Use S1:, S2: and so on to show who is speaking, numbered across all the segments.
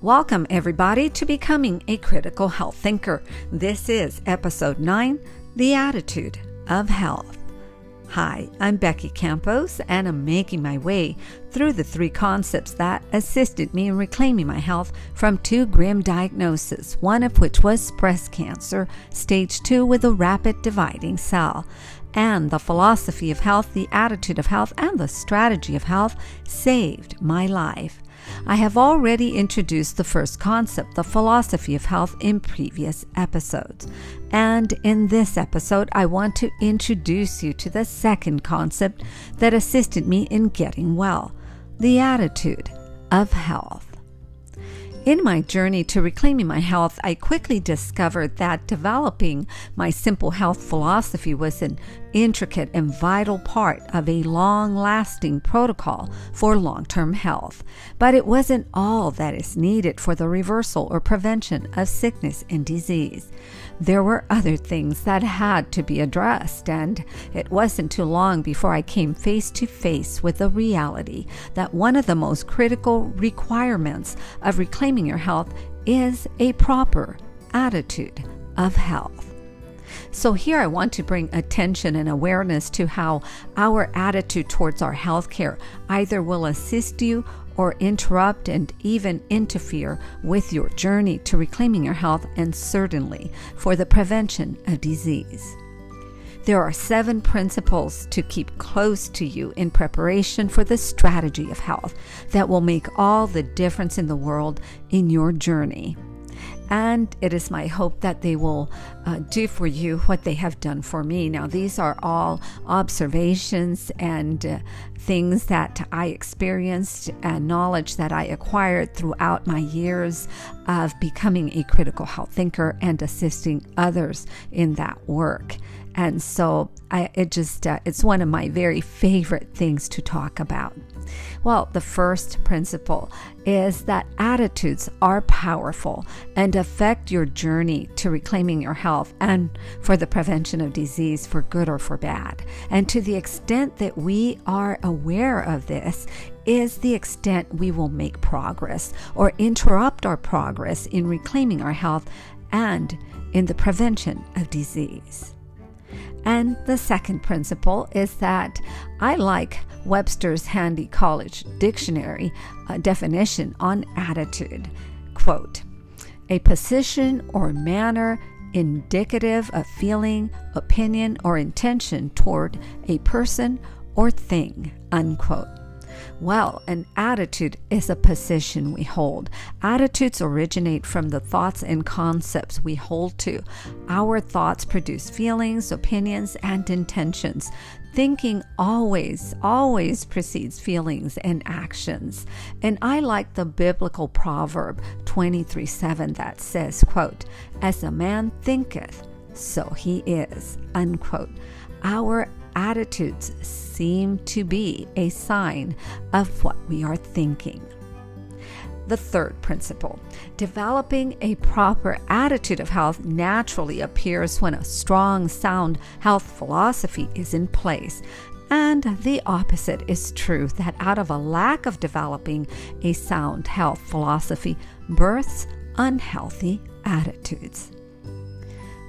S1: Welcome, everybody, to Becoming a Critical Health Thinker. This is episode 9 The Attitude of Health. Hi, I'm Becky Campos, and I'm making my way through the three concepts that assisted me in reclaiming my health from two grim diagnoses, one of which was breast cancer, stage 2 with a rapid dividing cell. And the philosophy of health, the attitude of health, and the strategy of health saved my life. I have already introduced the first concept, the philosophy of health, in previous episodes. And in this episode, I want to introduce you to the second concept that assisted me in getting well the attitude of health. In my journey to reclaiming my health, I quickly discovered that developing my simple health philosophy was an intricate and vital part of a long lasting protocol for long term health. But it wasn't all that is needed for the reversal or prevention of sickness and disease there were other things that had to be addressed, and it wasn't too long before I came face to face with the reality that one of the most critical requirements of reclaiming your health is a proper attitude of health. So, here I want to bring attention and awareness to how our attitude towards our health care either will assist you or interrupt and even interfere with your journey to reclaiming your health and certainly for the prevention of disease. There are seven principles to keep close to you in preparation for the strategy of health that will make all the difference in the world in your journey and it is my hope that they will uh, do for you what they have done for me. Now, these are all observations and uh, things that I experienced and knowledge that I acquired throughout my years of becoming a critical health thinker and assisting others in that work. And so I, it just, uh, it's one of my very favorite things to talk about. Well, the first principle is that attitudes are powerful and affect your journey to reclaiming your health and for the prevention of disease for good or for bad. And to the extent that we are aware of this, is the extent we will make progress or interrupt our progress in reclaiming our health and in the prevention of disease. And the second principle is that I like Webster's Handy College Dictionary uh, definition on attitude. Quote, a position or manner indicative of feeling, opinion, or intention toward a person or thing. Unquote. Well, an attitude is a position we hold. Attitudes originate from the thoughts and concepts we hold to. Our thoughts produce feelings, opinions, and intentions. Thinking always, always precedes feelings and actions. And I like the biblical proverb 23 7 that says, quote, As a man thinketh, so he is, unquote. Our attitudes seem to be a sign of what we are thinking. The third principle developing a proper attitude of health naturally appears when a strong, sound health philosophy is in place. And the opposite is true that out of a lack of developing a sound health philosophy births unhealthy attitudes.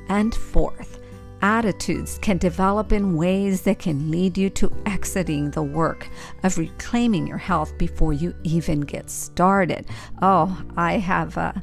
S1: And fourth, attitudes can develop in ways that can lead you to exiting the work of reclaiming your health before you even get started. Oh, I have uh,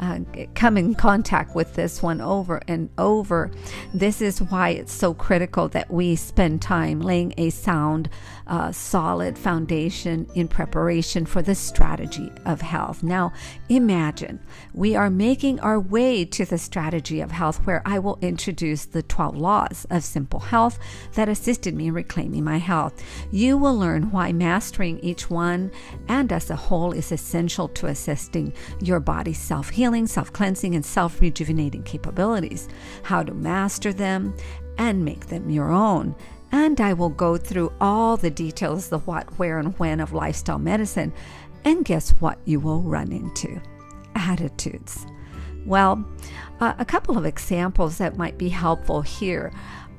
S1: uh, come in contact with this one over and over. This is why it's so critical that we spend time laying a sound, uh, solid foundation in preparation for the strategy of health. Now, imagine we are making our way to the strategy of health where I will introduce the 12 laws of simple health that assisted me in reclaiming my health. You will learn why mastering each one and as a whole is essential to assisting your body's self healing healing, self cleansing, and self rejuvenating capabilities, how to master them and make them your own. And I will go through all the details the what, where, and when of lifestyle medicine. And guess what you will run into? Attitudes. Well, uh, a couple of examples that might be helpful here.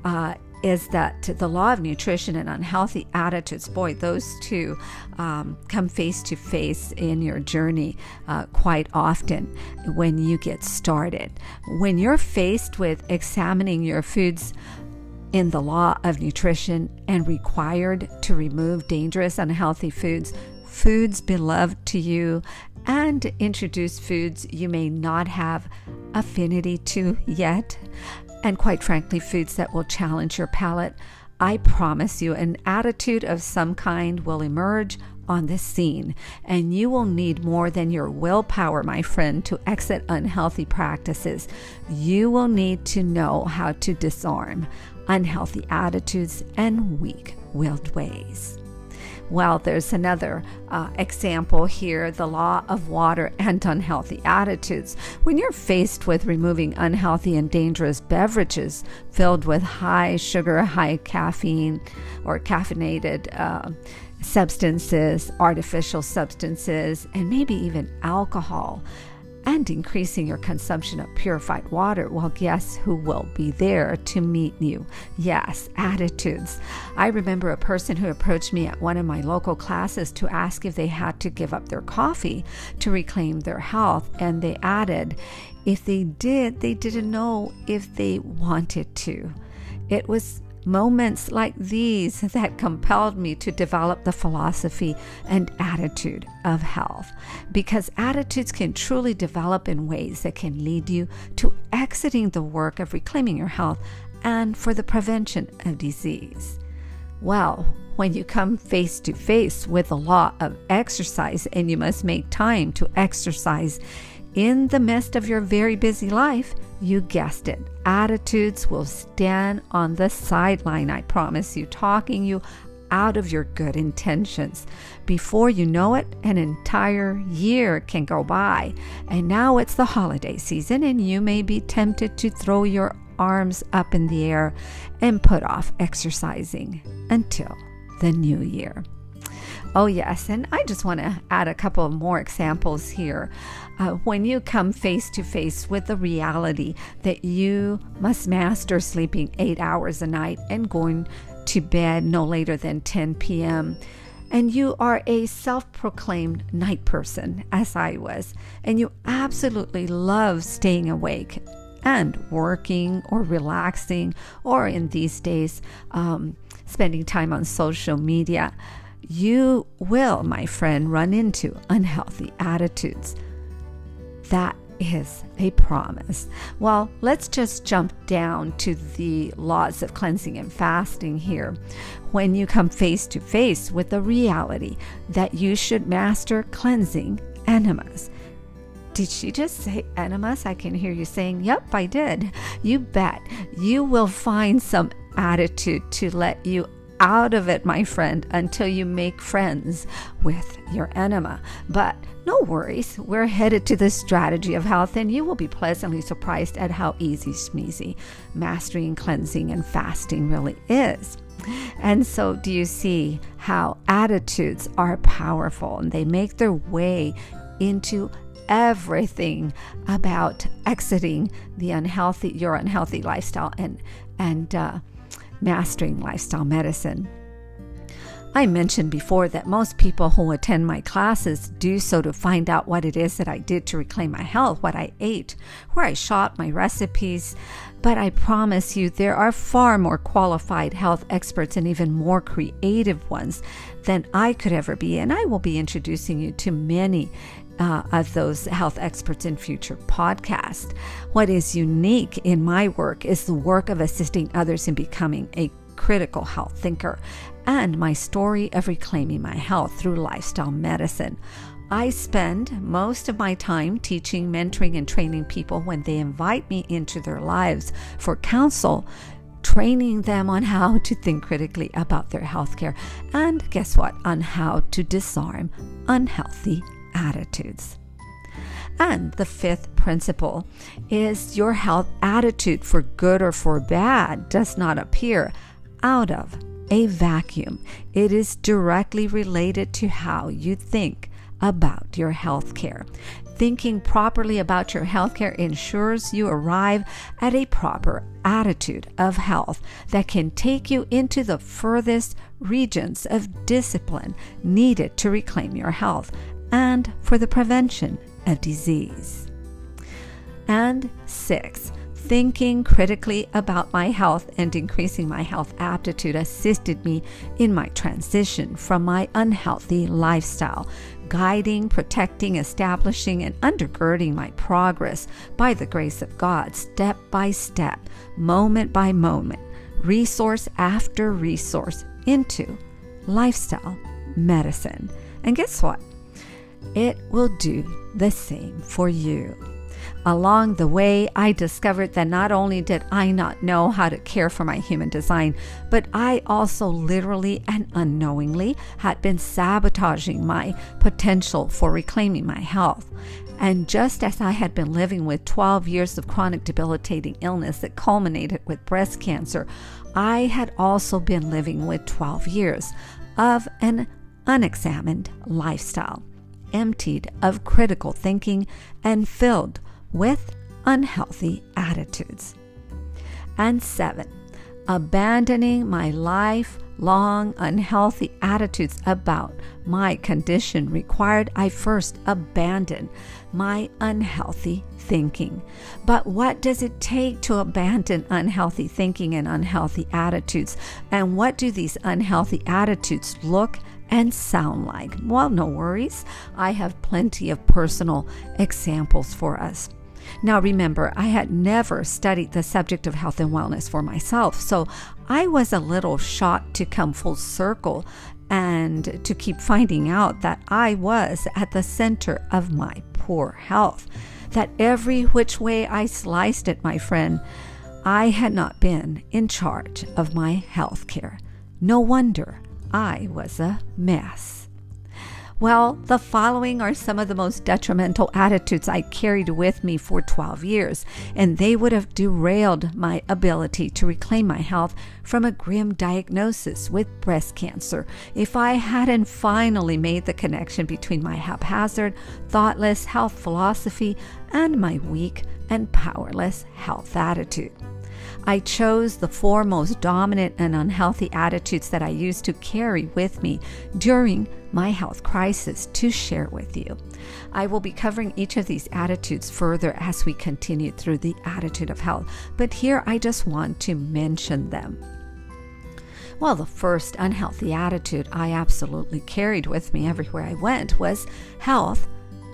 S1: Uh, is that the law of nutrition and unhealthy attitudes, boy, those two um, come face to face in your journey uh, quite often when you get started. When you're faced with examining your foods in the law of nutrition and required to remove dangerous, unhealthy foods, foods beloved to you, and introduce foods you may not have affinity to yet, and quite frankly, foods that will challenge your palate, I promise you an attitude of some kind will emerge on the scene, and you will need more than your willpower, my friend, to exit unhealthy practices. You will need to know how to disarm unhealthy attitudes and weak willed ways. Well, there's another uh, example here the law of water and unhealthy attitudes. When you're faced with removing unhealthy and dangerous beverages filled with high sugar, high caffeine, or caffeinated uh, substances, artificial substances, and maybe even alcohol, and increasing your consumption of purified water, well, guess who will be there to meet you? Yes, attitudes. I remember a person who approached me at one of my local classes to ask if they had to give up their coffee to reclaim their health, and they added, if they did, they didn't know if they wanted to. It was moments like these that compelled me to develop the philosophy and attitude of health because attitudes can truly develop in ways that can lead you to exiting the work of reclaiming your health and for the prevention of disease. Well, when you come face to face with the law of exercise and you must make time to exercise in the midst of your very busy life, you guessed it. Attitudes will stand on the sideline, I promise you, talking you out of your good intentions. Before you know it, an entire year can go by, and now it's the holiday season, and you may be tempted to throw your arms up in the air and put off exercising until the new year. Oh, yes. And I just want to add a couple more examples here. Uh, when you come face to face with the reality that you must master sleeping eight hours a night and going to bed no later than 10 p.m., and you are a self proclaimed night person, as I was, and you absolutely love staying awake and working or relaxing, or in these days, um, spending time on social media you will, my friend, run into unhealthy attitudes. That is a promise. Well, let's just jump down to the laws of cleansing and fasting here. When you come face to face with the reality that you should master cleansing enemas. Did she just say enemas? I can hear you saying, Yep, I did. You bet. You will find some attitude to let you out of it, my friend, until you make friends with your enema. But no worries, we're headed to the strategy of health, and you will be pleasantly surprised at how easy smeezy mastering, cleansing, and fasting really is. And so, do you see how attitudes are powerful and they make their way into everything about exiting the unhealthy, your unhealthy lifestyle and and uh, mastering lifestyle medicine. I mentioned before that most people who attend my classes do so to find out what it is that I did to reclaim my health, what I ate, where I shot my recipes. But I promise you, there are far more qualified health experts and even more creative ones than I could ever be. And I will be introducing you to many uh, of those health experts in future podcasts. What is unique in my work is the work of assisting others in becoming a critical health thinker and my story of reclaiming my health through lifestyle medicine. I spend most of my time teaching, mentoring, and training people when they invite me into their lives for counsel training them on how to think critically about their healthcare and guess what? On how to disarm unhealthy attitudes. And the fifth principle is your health attitude for good or for bad does not appear out of a vacuum. It is directly related to how you think about your health care. Thinking properly about your health care ensures you arrive at a proper attitude of health that can take you into the furthest regions of discipline needed to reclaim your health and for the prevention of disease. And six, thinking critically about my health and increasing my health aptitude assisted me in my transition from my unhealthy lifestyle, guiding, protecting, establishing, and undergirding my progress by the grace of God, step by step, moment by moment, resource after resource into lifestyle medicine. And guess what? It will do the same for you. Along the way, I discovered that not only did I not know how to care for my human design, but I also literally and unknowingly had been sabotaging my potential for reclaiming my health. And just as I had been living with 12 years of chronic debilitating illness that culminated with breast cancer, I had also been living with 12 years of an unexamined lifestyle, emptied of critical thinking and filled with unhealthy attitudes. And seven, abandoning my lifelong unhealthy attitudes about my condition required I first abandon my unhealthy thinking. But what does it take to abandon unhealthy thinking and unhealthy attitudes? And what do these unhealthy attitudes look and sound like? Well, no worries. I have plenty of personal examples for us. Now, remember, I had never studied the subject of health and wellness for myself, so I was a little shocked to come full circle and to keep finding out that I was at the center of my poor health. That every which way I sliced it, my friend, I had not been in charge of my health care. No wonder I was a mess. Well, the following are some of the most detrimental attitudes I carried with me for 12 years, and they would have derailed my ability to reclaim my health from a grim diagnosis with breast cancer if I hadn't finally made the connection between my haphazard, thoughtless health philosophy and my weak and powerless health attitude. I chose the four most dominant and unhealthy attitudes that I used to carry with me during my health crisis to share with you. I will be covering each of these attitudes further as we continue through the attitude of health, but here I just want to mention them. Well, the first unhealthy attitude I absolutely carried with me everywhere I went was health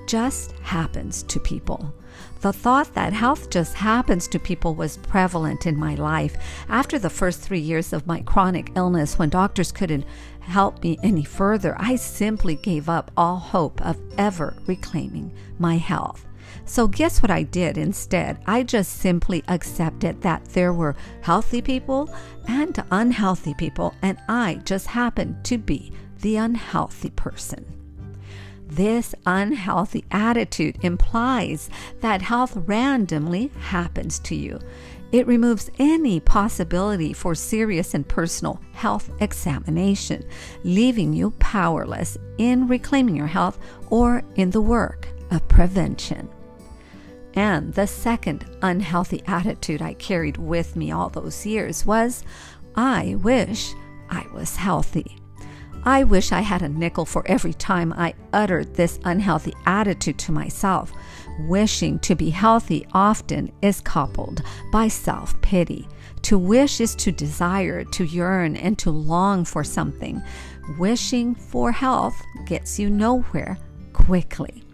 S1: just happens to people. The thought that health just happens to people was prevalent in my life. After the first three years of my chronic illness, when doctors couldn't help me any further, I simply gave up all hope of ever reclaiming my health. So, guess what I did instead? I just simply accepted that there were healthy people and unhealthy people, and I just happened to be the unhealthy person. This unhealthy attitude implies that health randomly happens to you. It removes any possibility for serious and personal health examination, leaving you powerless in reclaiming your health or in the work of prevention. And the second unhealthy attitude I carried with me all those years was I wish I was healthy. I wish I had a nickel for every time I uttered this unhealthy attitude to myself. Wishing to be healthy often is coupled by self pity. To wish is to desire, to yearn, and to long for something. Wishing for health gets you nowhere quickly.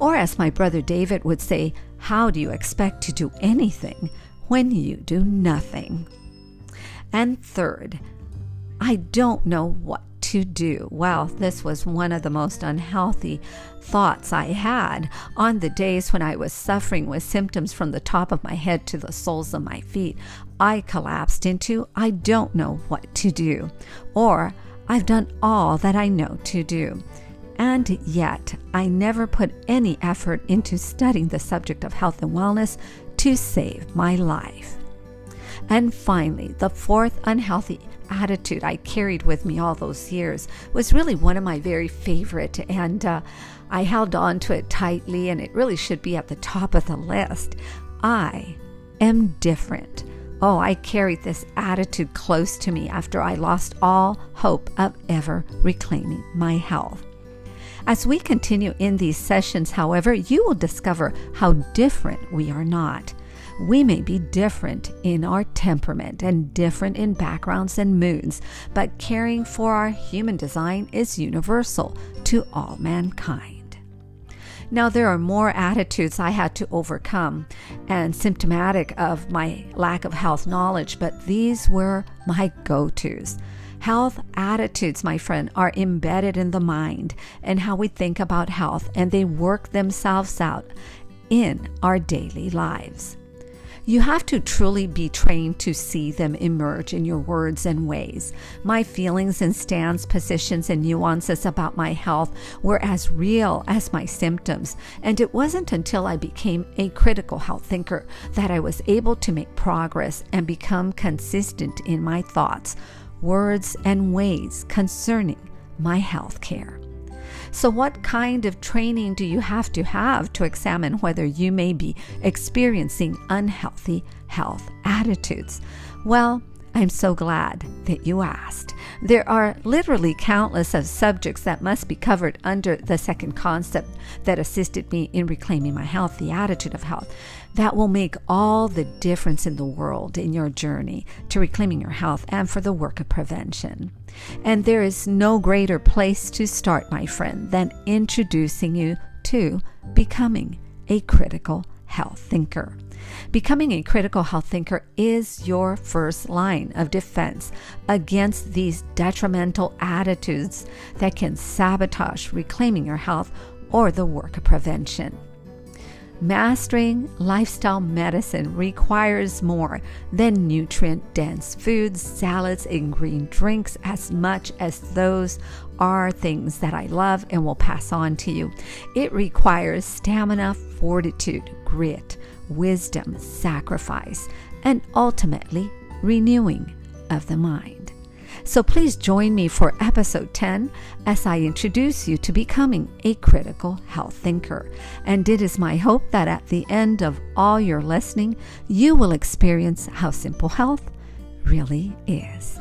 S1: Or, as my brother David would say, how do you expect to do anything when you do nothing? And third, I don't know what to do. Well, this was one of the most unhealthy thoughts I had on the days when I was suffering with symptoms from the top of my head to the soles of my feet. I collapsed into, I don't know what to do, or I've done all that I know to do. And yet, I never put any effort into studying the subject of health and wellness to save my life. And finally, the fourth unhealthy attitude I carried with me all those years was really one of my very favorite, and uh, I held on to it tightly, and it really should be at the top of the list. I am different. Oh, I carried this attitude close to me after I lost all hope of ever reclaiming my health. As we continue in these sessions, however, you will discover how different we are not. We may be different in our temperament and different in backgrounds and moods, but caring for our human design is universal to all mankind. Now, there are more attitudes I had to overcome and symptomatic of my lack of health knowledge, but these were my go tos. Health attitudes, my friend, are embedded in the mind and how we think about health, and they work themselves out in our daily lives. You have to truly be trained to see them emerge in your words and ways. My feelings and stance, positions, and nuances about my health were as real as my symptoms, and it wasn't until I became a critical health thinker that I was able to make progress and become consistent in my thoughts, words, and ways concerning my health care. So, what kind of training do you have to have to examine whether you may be experiencing unhealthy health attitudes? Well, I'm so glad that you asked. There are literally countless of subjects that must be covered under the second concept that assisted me in reclaiming my health, the attitude of health. That will make all the difference in the world in your journey to reclaiming your health and for the work of prevention. And there is no greater place to start, my friend, than introducing you to becoming a critical health thinker. Becoming a critical health thinker is your first line of defense against these detrimental attitudes that can sabotage reclaiming your health or the work of prevention. Mastering lifestyle medicine requires more than nutrient dense foods, salads, and green drinks, as much as those are things that I love and will pass on to you. It requires stamina, fortitude, grit, wisdom, sacrifice, and ultimately renewing of the mind. So please join me for episode 10 as I introduce you to becoming a critical health thinker. And it is my hope that at the end of all your listening, you will experience how simple health really is.